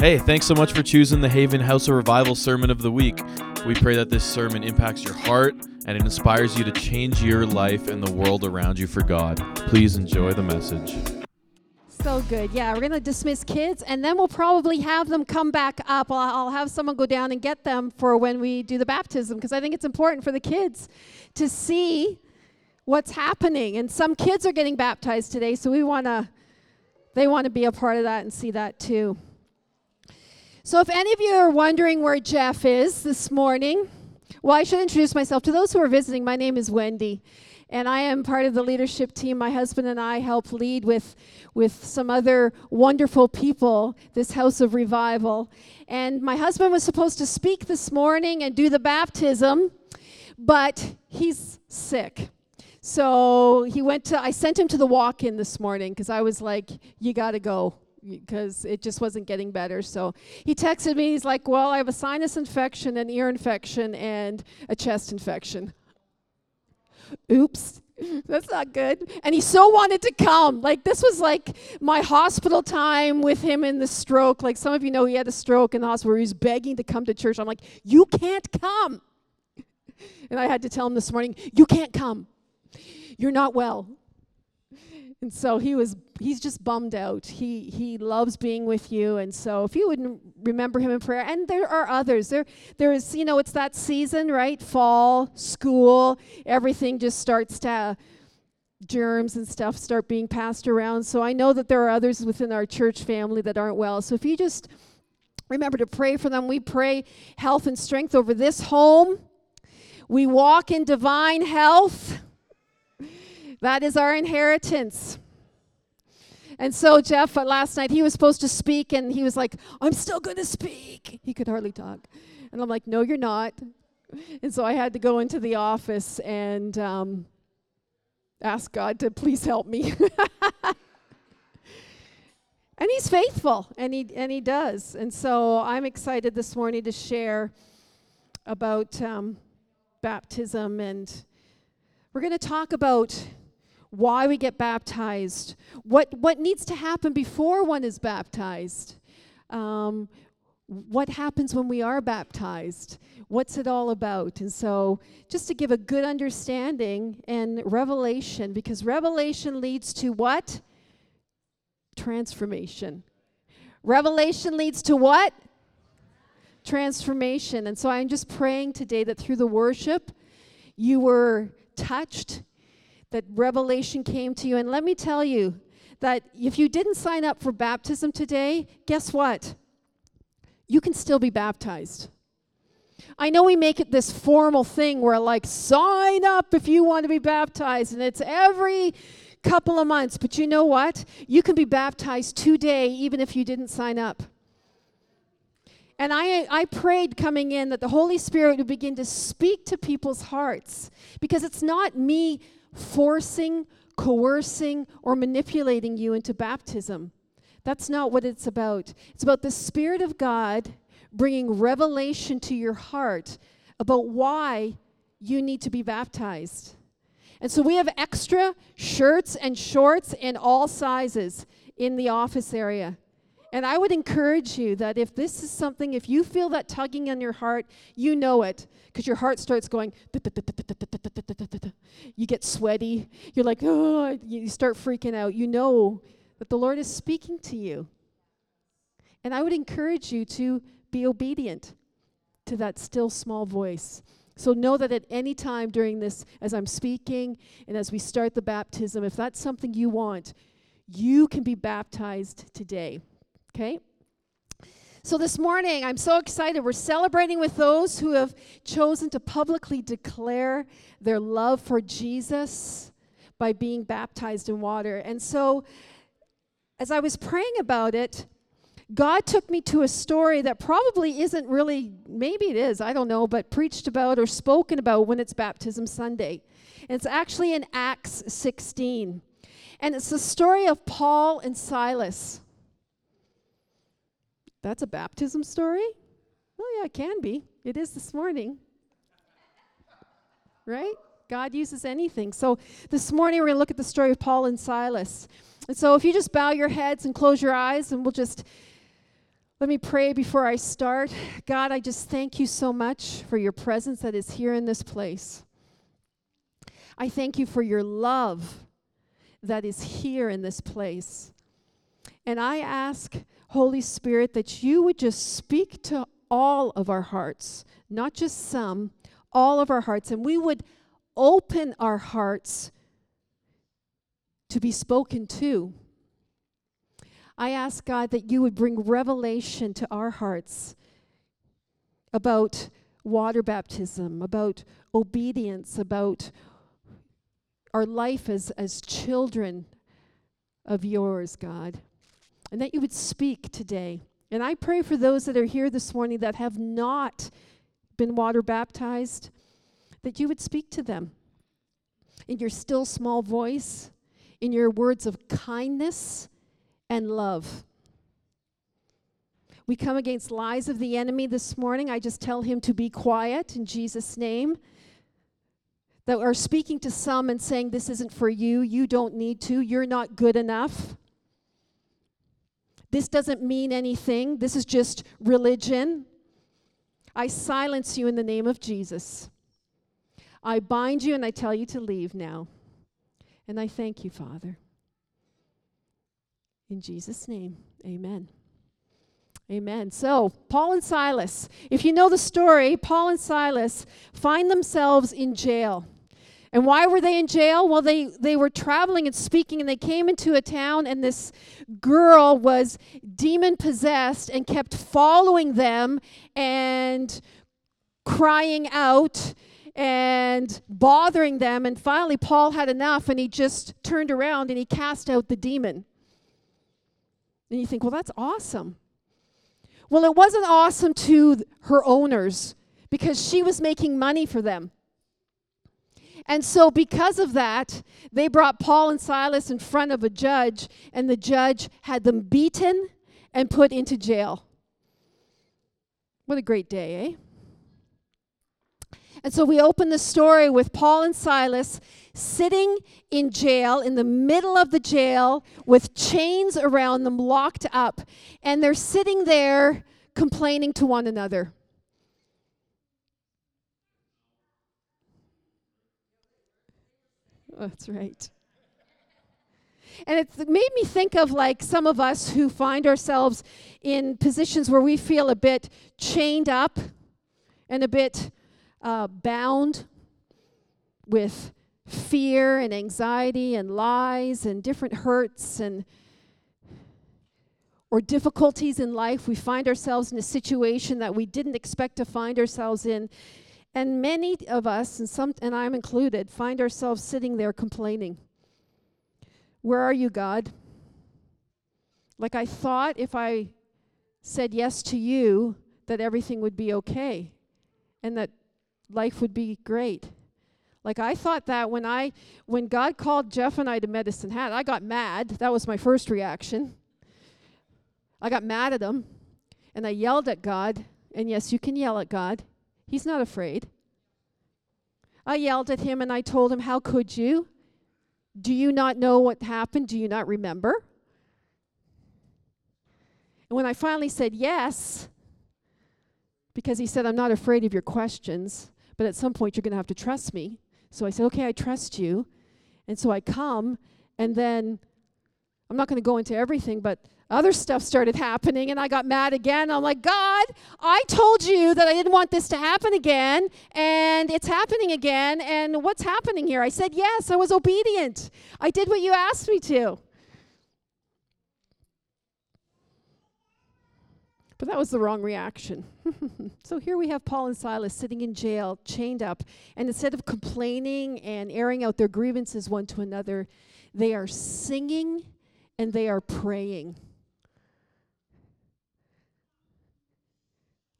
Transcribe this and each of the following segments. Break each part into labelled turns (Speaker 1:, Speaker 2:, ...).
Speaker 1: Hey, thanks so much for choosing the Haven House of Revival Sermon of the Week. We pray that this sermon impacts your heart and it inspires you to change your life and the world around you for God. Please enjoy the message.
Speaker 2: So good. Yeah, we're going to dismiss kids and then we'll probably have them come back up. I'll, I'll have someone go down and get them for when we do the baptism because I think it's important for the kids to see what's happening. And some kids are getting baptized today, so we want to they want to be a part of that and see that too. So, if any of you are wondering where Jeff is this morning, well, I should introduce myself. To those who are visiting, my name is Wendy, and I am part of the leadership team. My husband and I help lead with, with some other wonderful people this house of revival. And my husband was supposed to speak this morning and do the baptism, but he's sick. So he went to, I sent him to the walk in this morning because I was like, you got to go because it just wasn't getting better. So he texted me. He's like, Well, I have a sinus infection, an ear infection, and a chest infection. Oops. That's not good. And he so wanted to come. Like, this was like my hospital time with him in the stroke. Like, some of you know he had a stroke in the hospital he was begging to come to church. I'm like, You can't come. And I had to tell him this morning, You can't come. You're not well. And so he was he's just bummed out. He he loves being with you and so if you wouldn't remember him in prayer and there are others. There there is you know it's that season, right? Fall, school, everything just starts to germs and stuff start being passed around. So I know that there are others within our church family that aren't well. So if you just remember to pray for them, we pray health and strength over this home. We walk in divine health. That is our inheritance. And so Jeff uh, last night he was supposed to speak and he was like, "I'm still going to speak." He could hardly talk. And I'm like, "No, you're not." And so I had to go into the office and um, ask God to please help me. and he's faithful and he and he does. And so I'm excited this morning to share about um, baptism and we're going to talk about why we get baptized, what, what needs to happen before one is baptized, um, what happens when we are baptized, what's it all about. And so, just to give a good understanding and revelation, because revelation leads to what? Transformation. Revelation leads to what? Transformation. And so, I'm just praying today that through the worship, you were touched that revelation came to you. And let me tell you that if you didn't sign up for baptism today, guess what? You can still be baptized. I know we make it this formal thing where, like, sign up if you want to be baptized, and it's every couple of months. But you know what? You can be baptized today even if you didn't sign up. And I, I prayed coming in that the Holy Spirit would begin to speak to people's hearts because it's not me forcing, coercing, or manipulating you into baptism. That's not what it's about. It's about the Spirit of God bringing revelation to your heart about why you need to be baptized. And so we have extra shirts and shorts in all sizes in the office area. And I would encourage you that if this is something, if you feel that tugging on your heart, you know it because your heart starts going, you get sweaty. You're like, oh, you start freaking out. You know that the Lord is speaking to you. And I would encourage you to be obedient to that still small voice. So know that at any time during this, as I'm speaking and as we start the baptism, if that's something you want, you can be baptized today. Okay? So, this morning, I'm so excited. We're celebrating with those who have chosen to publicly declare their love for Jesus by being baptized in water. And so, as I was praying about it, God took me to a story that probably isn't really, maybe it is, I don't know, but preached about or spoken about when it's Baptism Sunday. And it's actually in Acts 16. And it's the story of Paul and Silas. That's a baptism story? Oh, yeah, it can be. It is this morning. right? God uses anything. So this morning we're going to look at the story of Paul and Silas. And so if you just bow your heads and close your eyes, and we'll just let me pray before I start. God, I just thank you so much for your presence that is here in this place. I thank you for your love that is here in this place. And I ask, Holy Spirit, that you would just speak to all of our hearts, not just some, all of our hearts, and we would open our hearts to be spoken to. I ask God that you would bring revelation to our hearts about water baptism, about obedience, about our life as, as children of yours, God. And that you would speak today. And I pray for those that are here this morning that have not been water baptized, that you would speak to them in your still small voice, in your words of kindness and love. We come against lies of the enemy this morning. I just tell him to be quiet in Jesus' name. That are speaking to some and saying, This isn't for you. You don't need to. You're not good enough. This doesn't mean anything. This is just religion. I silence you in the name of Jesus. I bind you and I tell you to leave now. And I thank you, Father. In Jesus' name, amen. Amen. So, Paul and Silas, if you know the story, Paul and Silas find themselves in jail. And why were they in jail? Well, they, they were traveling and speaking, and they came into a town, and this girl was demon possessed and kept following them and crying out and bothering them. And finally, Paul had enough, and he just turned around and he cast out the demon. And you think, well, that's awesome. Well, it wasn't awesome to her owners because she was making money for them. And so, because of that, they brought Paul and Silas in front of a judge, and the judge had them beaten and put into jail. What a great day, eh? And so we open the story with Paul and Silas sitting in jail, in the middle of the jail, with chains around them, locked up. And they're sitting there complaining to one another. That's right. And it made me think of like some of us who find ourselves in positions where we feel a bit chained up and a bit uh, bound with fear and anxiety and lies and different hurts and or difficulties in life we find ourselves in a situation that we didn't expect to find ourselves in and many of us and some and I'm included find ourselves sitting there complaining where are you god like i thought if i said yes to you that everything would be okay and that life would be great like I thought that when I when God called Jeff and I to Medicine Hat, I got mad. That was my first reaction. I got mad at him and I yelled at God. And yes, you can yell at God. He's not afraid. I yelled at him and I told him, How could you? Do you not know what happened? Do you not remember? And when I finally said yes, because he said, I'm not afraid of your questions, but at some point you're going to have to trust me. So I said, okay, I trust you. And so I come, and then I'm not going to go into everything, but other stuff started happening, and I got mad again. I'm like, God, I told you that I didn't want this to happen again, and it's happening again. And what's happening here? I said, Yes, I was obedient. I did what you asked me to. But that was the wrong reaction. so here we have Paul and Silas sitting in jail, chained up, and instead of complaining and airing out their grievances one to another, they are singing and they are praying.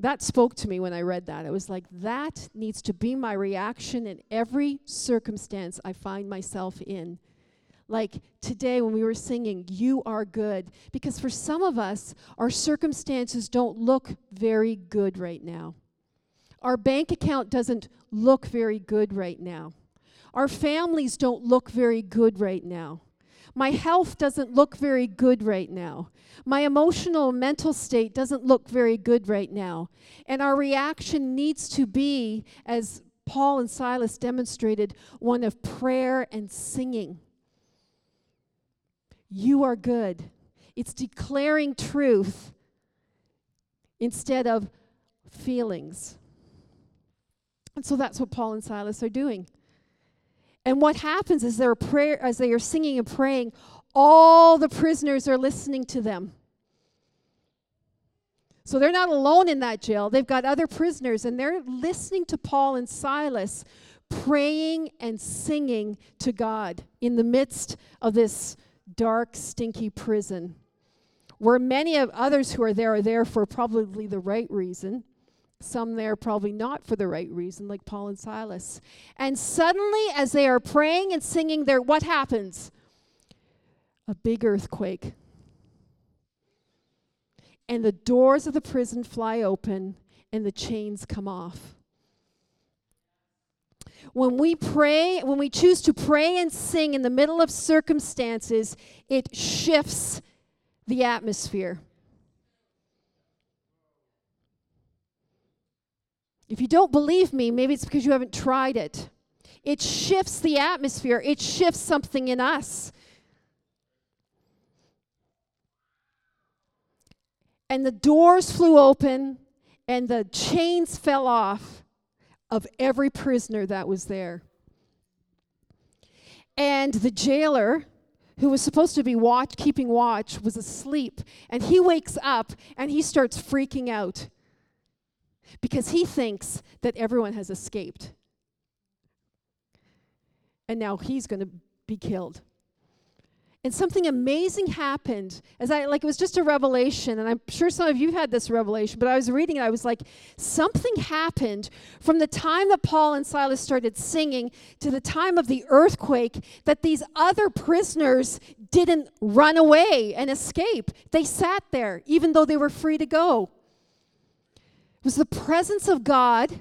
Speaker 2: That spoke to me when I read that. It was like, that needs to be my reaction in every circumstance I find myself in like today when we were singing, You are good. Because for some of us, our circumstances don't look very good right now. Our bank account doesn't look very good right now. Our families don't look very good right now. My health doesn't look very good right now. My emotional mental state doesn't look very good right now. And our reaction needs to be, as Paul and Silas demonstrated, one of prayer and singing. You are good. It's declaring truth instead of feelings. And so that's what Paul and Silas are doing. And what happens is they're prayer as they are singing and praying, all the prisoners are listening to them. So they're not alone in that jail. They've got other prisoners and they're listening to Paul and Silas praying and singing to God in the midst of this dark, stinky prison. Where many of others who are there are there for probably the right reason. Some there probably not for the right reason, like Paul and Silas. And suddenly, as they are praying and singing there, what happens? A big earthquake. And the doors of the prison fly open and the chains come off. When we pray, when we choose to pray and sing in the middle of circumstances, it shifts the atmosphere. If you don't believe me, maybe it's because you haven't tried it. It shifts the atmosphere, it shifts something in us. And the doors flew open, and the chains fell off of every prisoner that was there. And the jailer, who was supposed to be watch, keeping watch, was asleep. And he wakes up and he starts freaking out because he thinks that everyone has escaped. And now he's going to be killed. And something amazing happened as I like it was just a revelation and I'm sure some of you had this revelation but I was reading it I was like something happened from the time that Paul and Silas started singing to the time of the earthquake that these other prisoners didn't run away and escape they sat there even though they were free to go it was the presence of God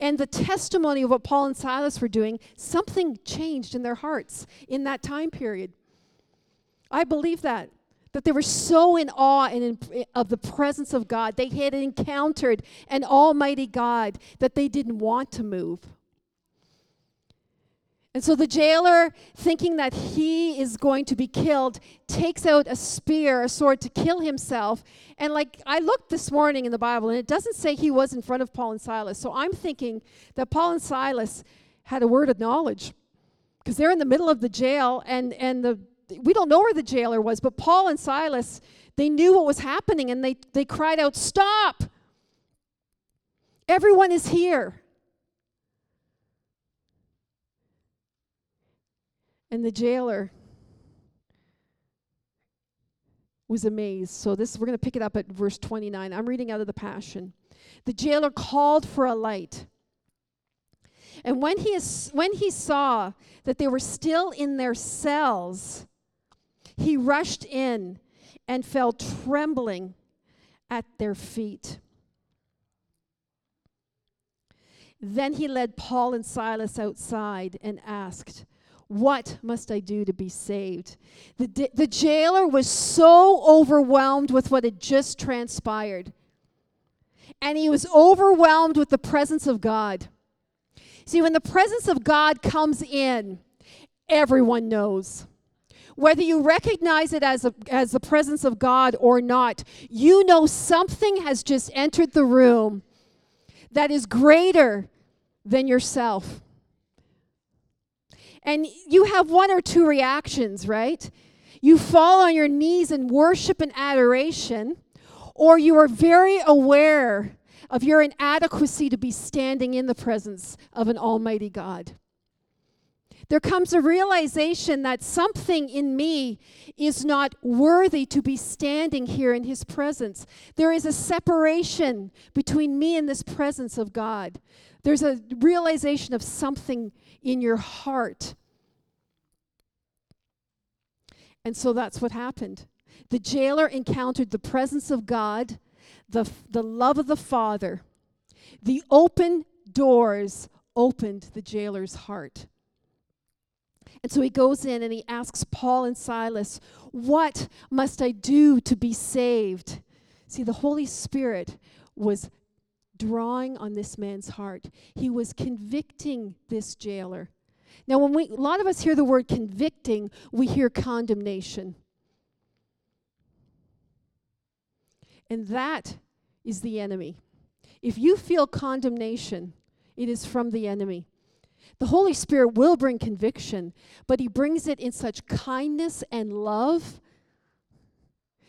Speaker 2: and the testimony of what Paul and Silas were doing, something changed in their hearts in that time period. I believe that. That they were so in awe and in, of the presence of God. They had encountered an almighty God that they didn't want to move. And so the jailer, thinking that he is going to be killed, takes out a spear, a sword to kill himself. And like I looked this morning in the Bible, and it doesn't say he was in front of Paul and Silas. So I'm thinking that Paul and Silas had a word of knowledge because they're in the middle of the jail, and and the we don't know where the jailer was, but Paul and Silas they knew what was happening, and they they cried out, "Stop! Everyone is here." And the jailer was amazed. So this we're going to pick it up at verse 29. I'm reading out of the Passion. The jailer called for a light. And when he when he saw that they were still in their cells, he rushed in and fell trembling at their feet. Then he led Paul and Silas outside and asked, what must I do to be saved? The, the jailer was so overwhelmed with what had just transpired. And he was overwhelmed with the presence of God. See, when the presence of God comes in, everyone knows. Whether you recognize it as, a, as the presence of God or not, you know something has just entered the room that is greater than yourself. And you have one or two reactions, right? You fall on your knees in worship and adoration, or you are very aware of your inadequacy to be standing in the presence of an almighty God. There comes a realization that something in me is not worthy to be standing here in His presence. There is a separation between me and this presence of God. There's a realization of something in your heart. And so that's what happened. The jailer encountered the presence of God, the, the love of the Father, The open doors opened the jailer's heart. And so he goes in and he asks Paul and Silas, What must I do to be saved? See, the Holy Spirit was drawing on this man's heart. He was convicting this jailer. Now, when we, a lot of us hear the word convicting, we hear condemnation. And that is the enemy. If you feel condemnation, it is from the enemy. The Holy Spirit will bring conviction, but He brings it in such kindness and love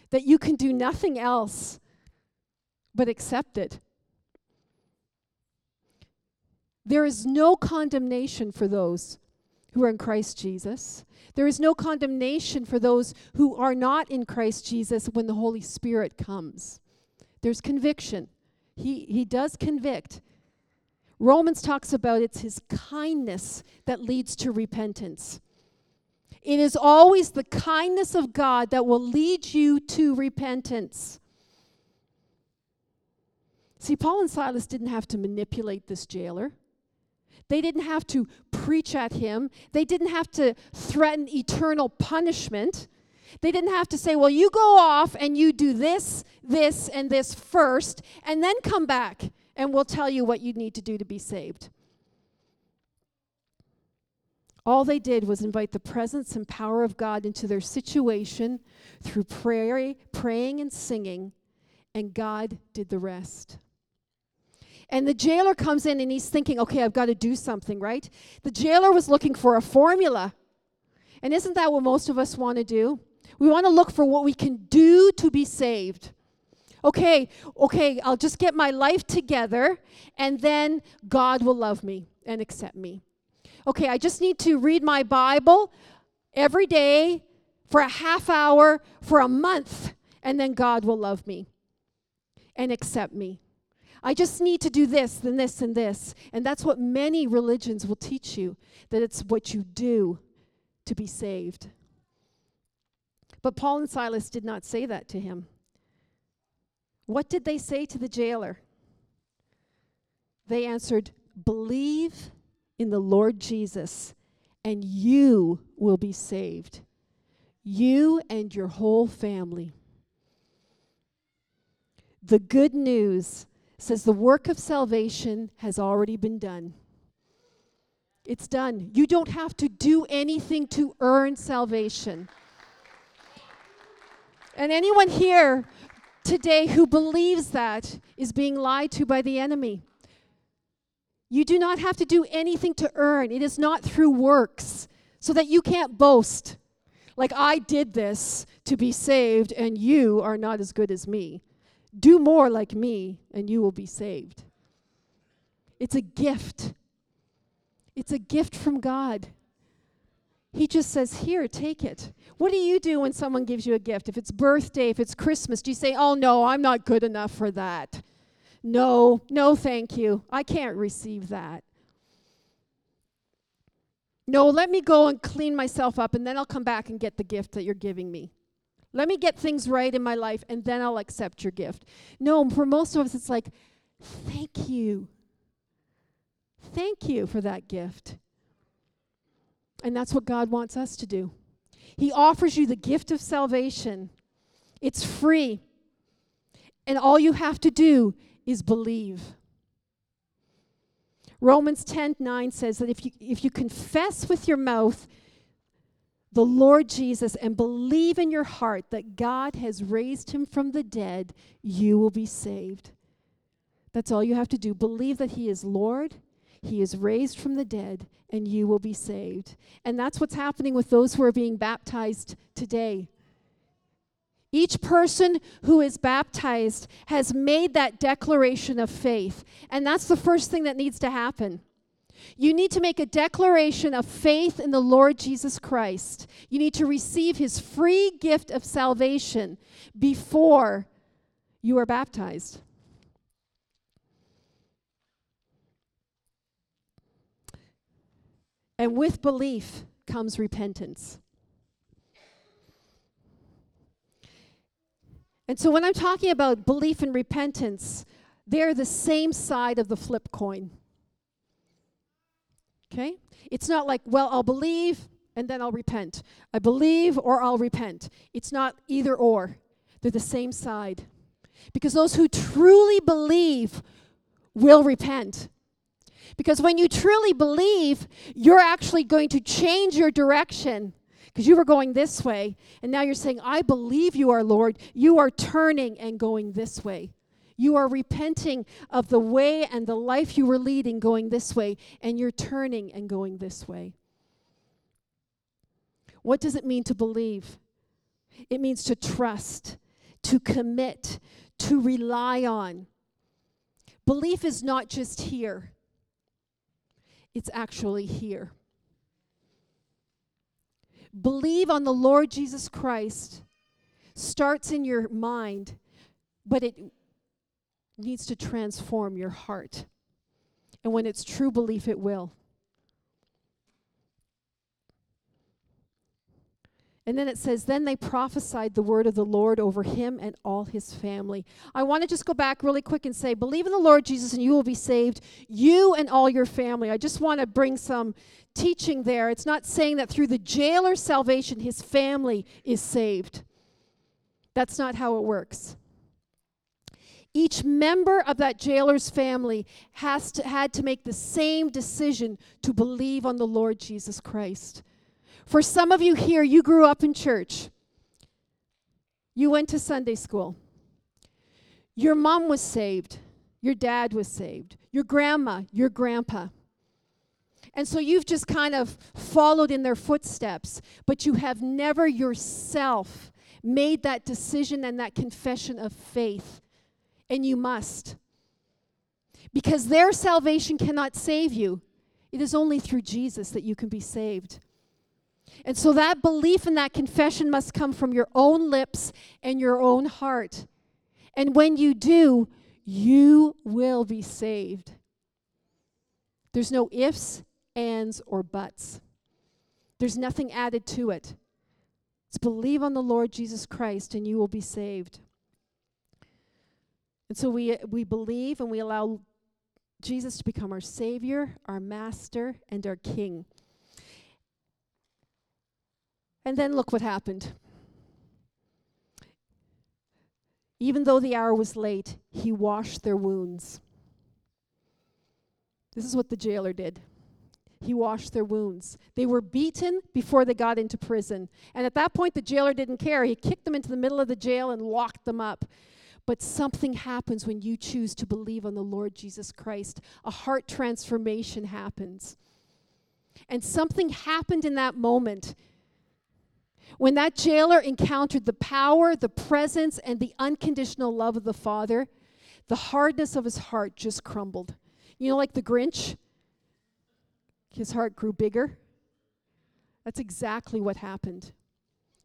Speaker 2: that you can do nothing else but accept it. There is no condemnation for those who are in Christ Jesus. There is no condemnation for those who are not in Christ Jesus when the Holy Spirit comes. There's conviction. He, he does convict. Romans talks about it's his kindness that leads to repentance. It is always the kindness of God that will lead you to repentance. See, Paul and Silas didn't have to manipulate this jailer. They didn't have to preach at him. They didn't have to threaten eternal punishment. They didn't have to say, well, you go off and you do this, this, and this first, and then come back and we'll tell you what you need to do to be saved. All they did was invite the presence and power of God into their situation through prayer, praying and singing, and God did the rest. And the jailer comes in and he's thinking, okay, I've got to do something, right? The jailer was looking for a formula. And isn't that what most of us want to do? We want to look for what we can do to be saved. Okay, okay, I'll just get my life together and then God will love me and accept me. Okay, I just need to read my Bible every day for a half hour for a month and then God will love me and accept me. I just need to do this and this and this. And that's what many religions will teach you that it's what you do to be saved. But Paul and Silas did not say that to him. What did they say to the jailer? They answered, Believe in the Lord Jesus, and you will be saved, you and your whole family. The good news says the work of salvation has already been done. It's done. You don't have to do anything to earn salvation. And anyone here today who believes that is being lied to by the enemy. You do not have to do anything to earn, it is not through works, so that you can't boast. Like, I did this to be saved, and you are not as good as me. Do more like me, and you will be saved. It's a gift. It's a gift from God. He just says, Here, take it. What do you do when someone gives you a gift? If it's birthday, if it's Christmas, do you say, Oh, no, I'm not good enough for that? No, no, thank you. I can't receive that. No, let me go and clean myself up, and then I'll come back and get the gift that you're giving me. Let me get things right in my life, and then I'll accept your gift. No, for most of us, it's like, Thank you. Thank you for that gift. And that's what God wants us to do. He offers you the gift of salvation, it's free. And all you have to do is believe. Romans 10 9 says that if you, if you confess with your mouth the Lord Jesus and believe in your heart that God has raised him from the dead, you will be saved. That's all you have to do. Believe that he is Lord he is raised from the dead, and you will be saved. And that's what's happening with those who are being baptized today. Each person who is baptized has made that declaration of faith. And that's the first thing that needs to happen. You need to make a declaration of faith in the Lord Jesus Christ. You need to receive his free gift of salvation before you are baptized. And with belief comes repentance. And so when I'm talking about belief and repentance, they're the same side of the flip coin. Okay? It's not like, well, I'll believe and then I'll repent. I believe or I'll repent. It's not either or, they're the same side. Because those who truly believe will repent. Because when you truly believe, you're actually going to change your direction. Because you were going this way, and now you're saying, I believe you are Lord. You are turning and going this way. You are repenting of the way and the life you were leading going this way, and you're turning and going this way. What does it mean to believe? It means to trust, to commit, to rely on. Belief is not just here, it's actually here. Believe on the Lord Jesus Christ starts in your mind, but it needs to transform your heart. And when it's true belief, it will. And then it says, Then they prophesied the word of the Lord over him and all his family. I want to just go back really quick and say, Believe in the Lord Jesus and you will be saved, you and all your family. I just want to bring some teaching there. It's not saying that through the jailer's salvation, his family is saved. That's not how it works. Each member of that jailer's family has to, had to make the same decision to believe on the Lord Jesus Christ. For some of you here, you grew up in church. You went to Sunday school. Your mom was saved. Your dad was saved. Your grandma, your grandpa. And so you've just kind of followed in their footsteps, but you have never yourself made that decision and that confession of faith. And you must. Because their salvation cannot save you, it is only through Jesus that you can be saved. And so that belief and that confession must come from your own lips and your own heart. And when you do, you will be saved. There's no ifs, ands, or buts. There's nothing added to it. It's believe on the Lord Jesus Christ and you will be saved. And so we, we believe and we allow Jesus to become our Savior, our Master, and our King. And then look what happened. Even though the hour was late, he washed their wounds. This is what the jailer did. He washed their wounds. They were beaten before they got into prison. And at that point, the jailer didn't care. He kicked them into the middle of the jail and locked them up. But something happens when you choose to believe on the Lord Jesus Christ. A heart transformation happens. And something happened in that moment when that jailer encountered the power, the presence, and the unconditional love of the Father, the hardness of his heart just crumbled. You know, like the Grinch? His heart grew bigger. That's exactly what happened.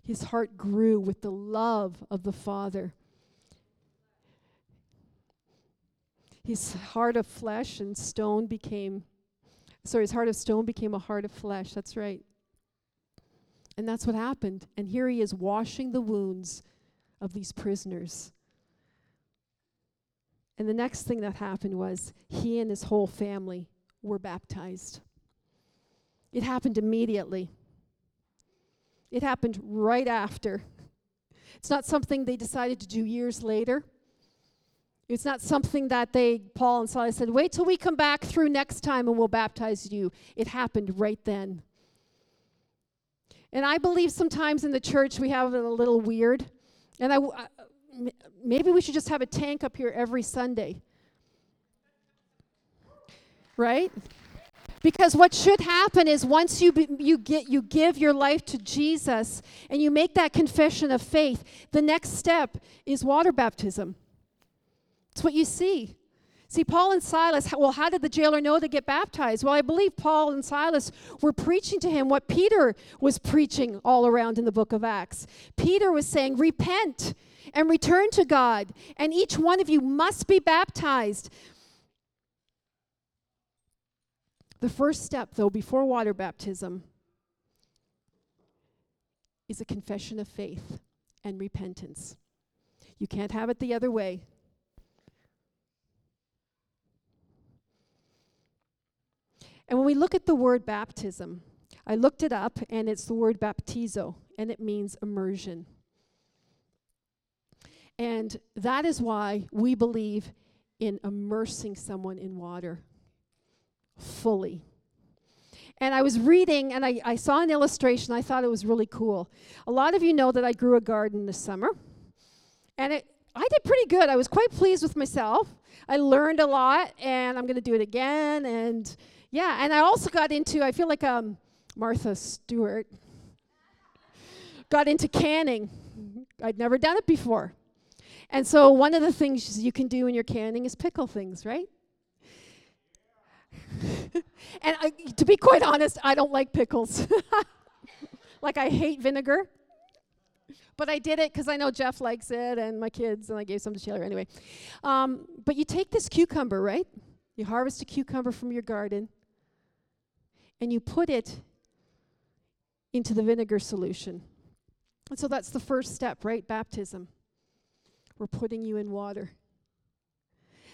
Speaker 2: His heart grew with the love of the Father. His heart of flesh and stone became, sorry, his heart of stone became a heart of flesh. That's right. And that's what happened. And here he is washing the wounds of these prisoners. And the next thing that happened was he and his whole family were baptized. It happened immediately. It happened right after. It's not something they decided to do years later. It's not something that they, Paul and Silas said, wait till we come back through next time and we'll baptize you. It happened right then. And I believe sometimes in the church we have it a little weird. And I, I maybe we should just have a tank up here every Sunday. Right? Because what should happen is once you be, you get you give your life to Jesus and you make that confession of faith, the next step is water baptism. It's what you see. See, Paul and Silas, well, how did the jailer know to get baptized? Well, I believe Paul and Silas were preaching to him what Peter was preaching all around in the book of Acts. Peter was saying, Repent and return to God, and each one of you must be baptized. The first step, though, before water baptism is a confession of faith and repentance. You can't have it the other way. And when we look at the word baptism, I looked it up and it's the word baptizo and it means immersion. And that is why we believe in immersing someone in water fully. And I was reading and I, I saw an illustration. I thought it was really cool. A lot of you know that I grew a garden this summer. And it, I did pretty good. I was quite pleased with myself. I learned a lot, and I'm going to do it again. And yeah, and I also got into, I feel like um, Martha Stewart, got into canning. I'd never done it before. And so one of the things you can do in your canning is pickle things, right? and I, to be quite honest, I don't like pickles. like I hate vinegar. But I did it because I know Jeff likes it and my kids, and I gave some to Taylor anyway. Um, but you take this cucumber, right? You harvest a cucumber from your garden and you put it into the vinegar solution. And so that's the first step, right? Baptism. We're putting you in water.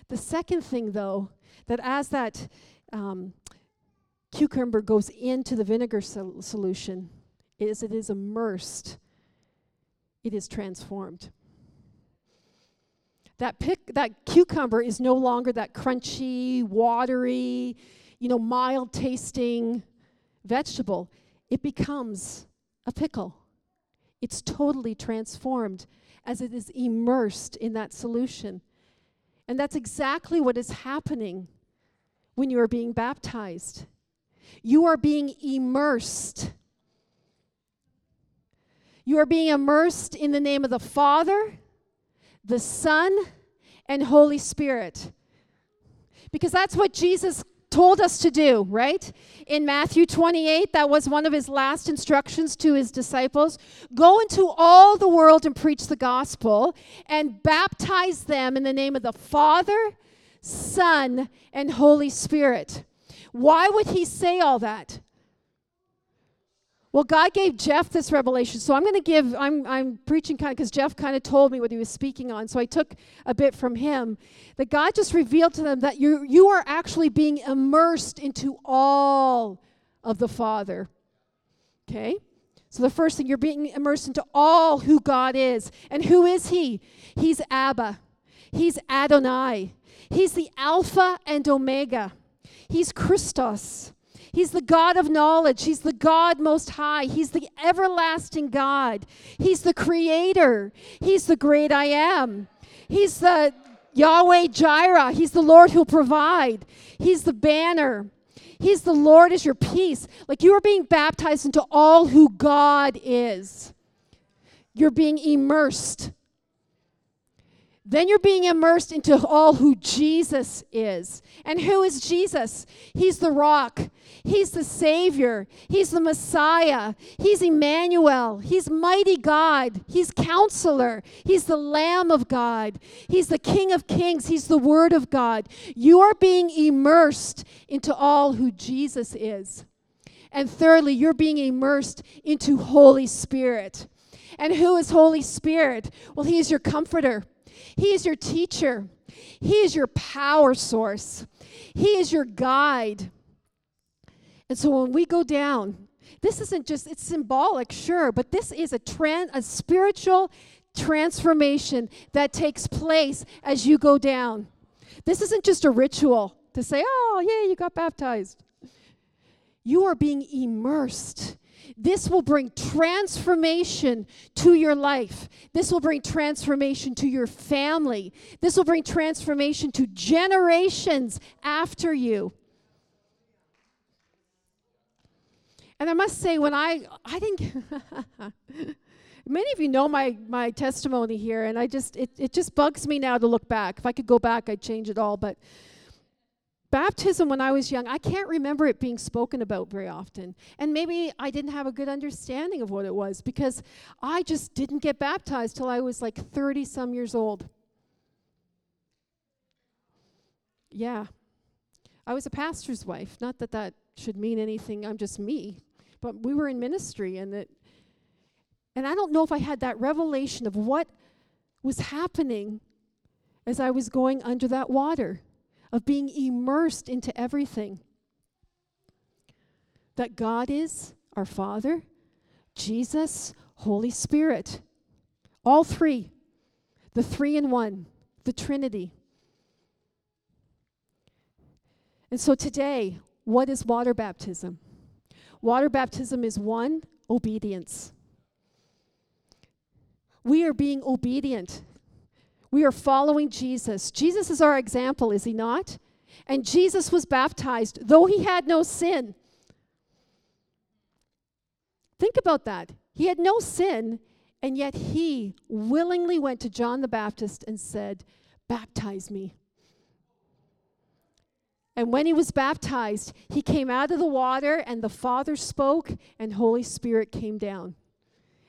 Speaker 2: The second thing, though, that as that um, cucumber goes into the vinegar sol- solution, is it is immersed it is transformed. That pick that cucumber is no longer that crunchy, watery, you know, mild tasting vegetable. It becomes a pickle. It's totally transformed as it is immersed in that solution. And that's exactly what is happening when you are being baptized. You are being immersed you are being immersed in the name of the Father, the Son, and Holy Spirit. Because that's what Jesus told us to do, right? In Matthew 28, that was one of his last instructions to his disciples. Go into all the world and preach the gospel and baptize them in the name of the Father, Son, and Holy Spirit. Why would he say all that? Well, God gave Jeff this revelation. So I'm going to give, I'm, I'm preaching kind of because Jeff kind of told me what he was speaking on. So I took a bit from him. That God just revealed to them that you, you are actually being immersed into all of the Father. Okay? So the first thing, you're being immersed into all who God is. And who is He? He's Abba, He's Adonai, He's the Alpha and Omega, He's Christos. He's the God of knowledge. He's the God most high. He's the everlasting God. He's the creator. He's the great I am. He's the Yahweh Jireh. He's the Lord who'll provide. He's the banner. He's the Lord is your peace. Like you are being baptized into all who God is. You're being immersed then you're being immersed into all who Jesus is. And who is Jesus? He's the rock. He's the Savior. He's the Messiah. He's Emmanuel. He's mighty God. He's counselor. He's the Lamb of God. He's the King of Kings. He's the Word of God. You are being immersed into all who Jesus is. And thirdly, you're being immersed into Holy Spirit. And who is Holy Spirit? Well, He is your comforter. He is your teacher. He is your power source. He is your guide. And so when we go down, this isn't just it's symbolic, sure, but this is a trans a spiritual transformation that takes place as you go down. This isn't just a ritual to say, "Oh, yeah, you got baptized." You are being immersed this will bring transformation to your life. This will bring transformation to your family. This will bring transformation to generations after you. And I must say, when I, I think, many of you know my, my testimony here, and I just, it, it just bugs me now to look back. If I could go back, I'd change it all. But Baptism, when I was young, I can't remember it being spoken about very often. And maybe I didn't have a good understanding of what it was because I just didn't get baptized till I was like 30 some years old. Yeah. I was a pastor's wife. Not that that should mean anything, I'm just me. But we were in ministry and it and I don't know if I had that revelation of what was happening as I was going under that water of being immersed into everything. that God is our Father, Jesus, Holy Spirit. All three. The three in one, the Trinity. And so today, what is water baptism? Water baptism is one, obedience. We are being obedient. We are following Jesus. Jesus is our example, is he not? And Jesus was baptized, though he had no sin. Think about that. He had no sin, and yet he willingly went to John the Baptist and said, Baptize me. And when he was baptized, he came out of the water, and the Father spoke, and Holy Spirit came down.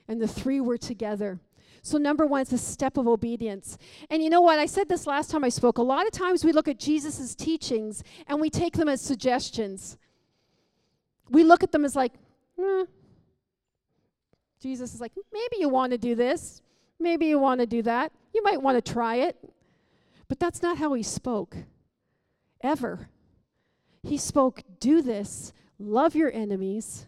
Speaker 2: And the three were together. So, number one, it's a step of obedience. And you know what? I said this last time I spoke. A lot of times we look at Jesus' teachings and we take them as suggestions. We look at them as like, eh. Jesus is like, maybe you want to do this. Maybe you want to do that. You might want to try it. But that's not how he spoke, ever. He spoke, do this, love your enemies,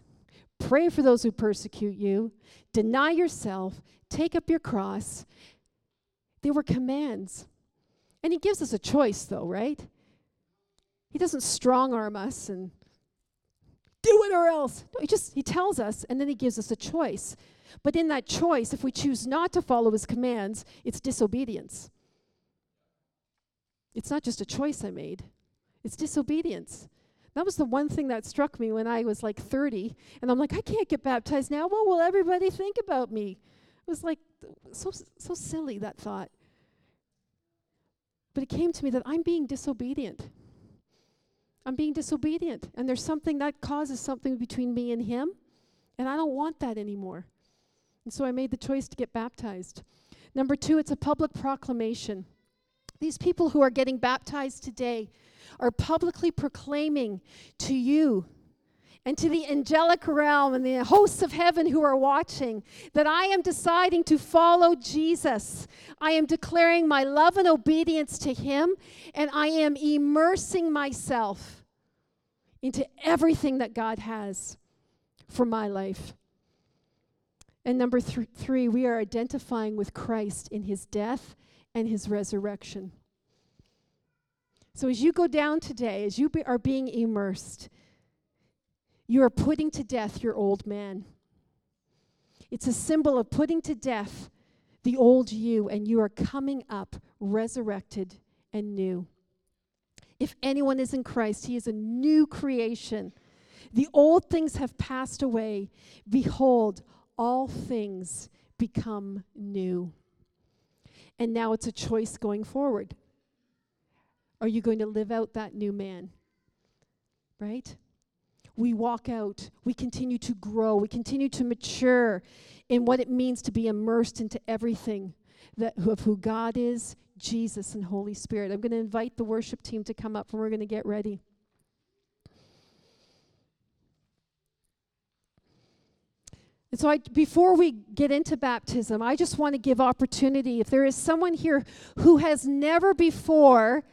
Speaker 2: pray for those who persecute you, deny yourself, take up your cross. They were commands. And he gives us a choice, though, right? He doesn't strong arm us and do it or else. No, he just he tells us and then he gives us a choice. But in that choice, if we choose not to follow his commands, it's disobedience. It's not just a choice I made. It's disobedience. That was the one thing that struck me when I was like 30 and I'm like I can't get baptized now. What will everybody think about me? It was like so so silly that thought. But it came to me that I'm being disobedient. I'm being disobedient. And there's something that causes something between me and him. And I don't want that anymore. And so I made the choice to get baptized. Number two, it's a public proclamation. These people who are getting baptized today are publicly proclaiming to you and to the angelic realm and the hosts of heaven who are watching that I am deciding to follow Jesus. I am declaring my love and obedience to Him, and I am immersing myself into everything that God has for my life. And number th- three, we are identifying with Christ in His death and His resurrection. So as you go down today, as you be, are being immersed, you are putting to death your old man. It's a symbol of putting to death the old you, and you are coming up resurrected and new. If anyone is in Christ, he is a new creation. The old things have passed away. Behold, all things become new. And now it's a choice going forward. Are you going to live out that new man? Right? we walk out, we continue to grow, we continue to mature in what it means to be immersed into everything that, of who God is, Jesus, and Holy Spirit. I'm going to invite the worship team to come up and we're going to get ready. And so, I, before we get into baptism, I just want to give opportunity. If there is someone here who has never before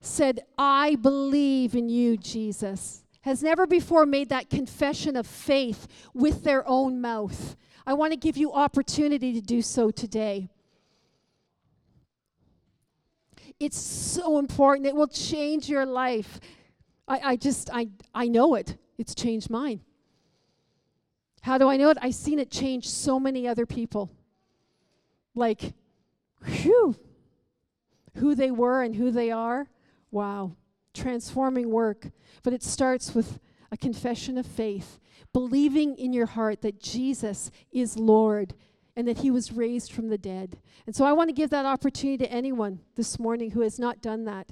Speaker 2: said, I believe in you, Jesus, has never before made that confession of faith with their own mouth. I want to give you opportunity to do so today. It's so important. It will change your life. I, I just, I, I know it. It's changed mine. How do I know it? I've seen it change so many other people. Like, whew, who they were and who they are. Wow, transforming work. But it starts with a confession of faith, believing in your heart that Jesus is Lord and that he was raised from the dead. And so I want to give that opportunity to anyone this morning who has not done that.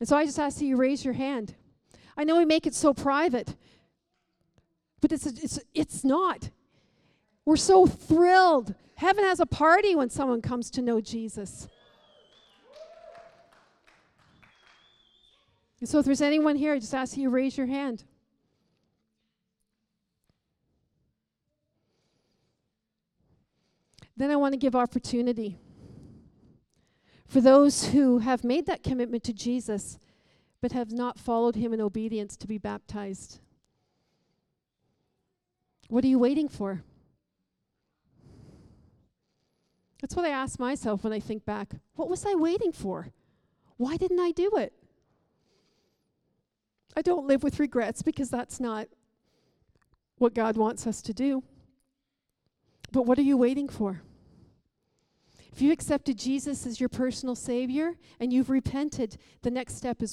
Speaker 2: And so I just ask that you raise your hand. I know we make it so private, but it's, it's, it's not. We're so thrilled. Heaven has a party when someone comes to know Jesus. And so if there's anyone here, I just ask you raise your hand. Then I want to give opportunity for those who have made that commitment to Jesus, but have not followed him in obedience to be baptized. What are you waiting for? That's what I ask myself when I think back. What was I waiting for? Why didn't I do it? I don't live with regrets because that's not what God wants us to do. But what are you waiting for? If you accepted Jesus as your personal Savior and you've repented, the next step is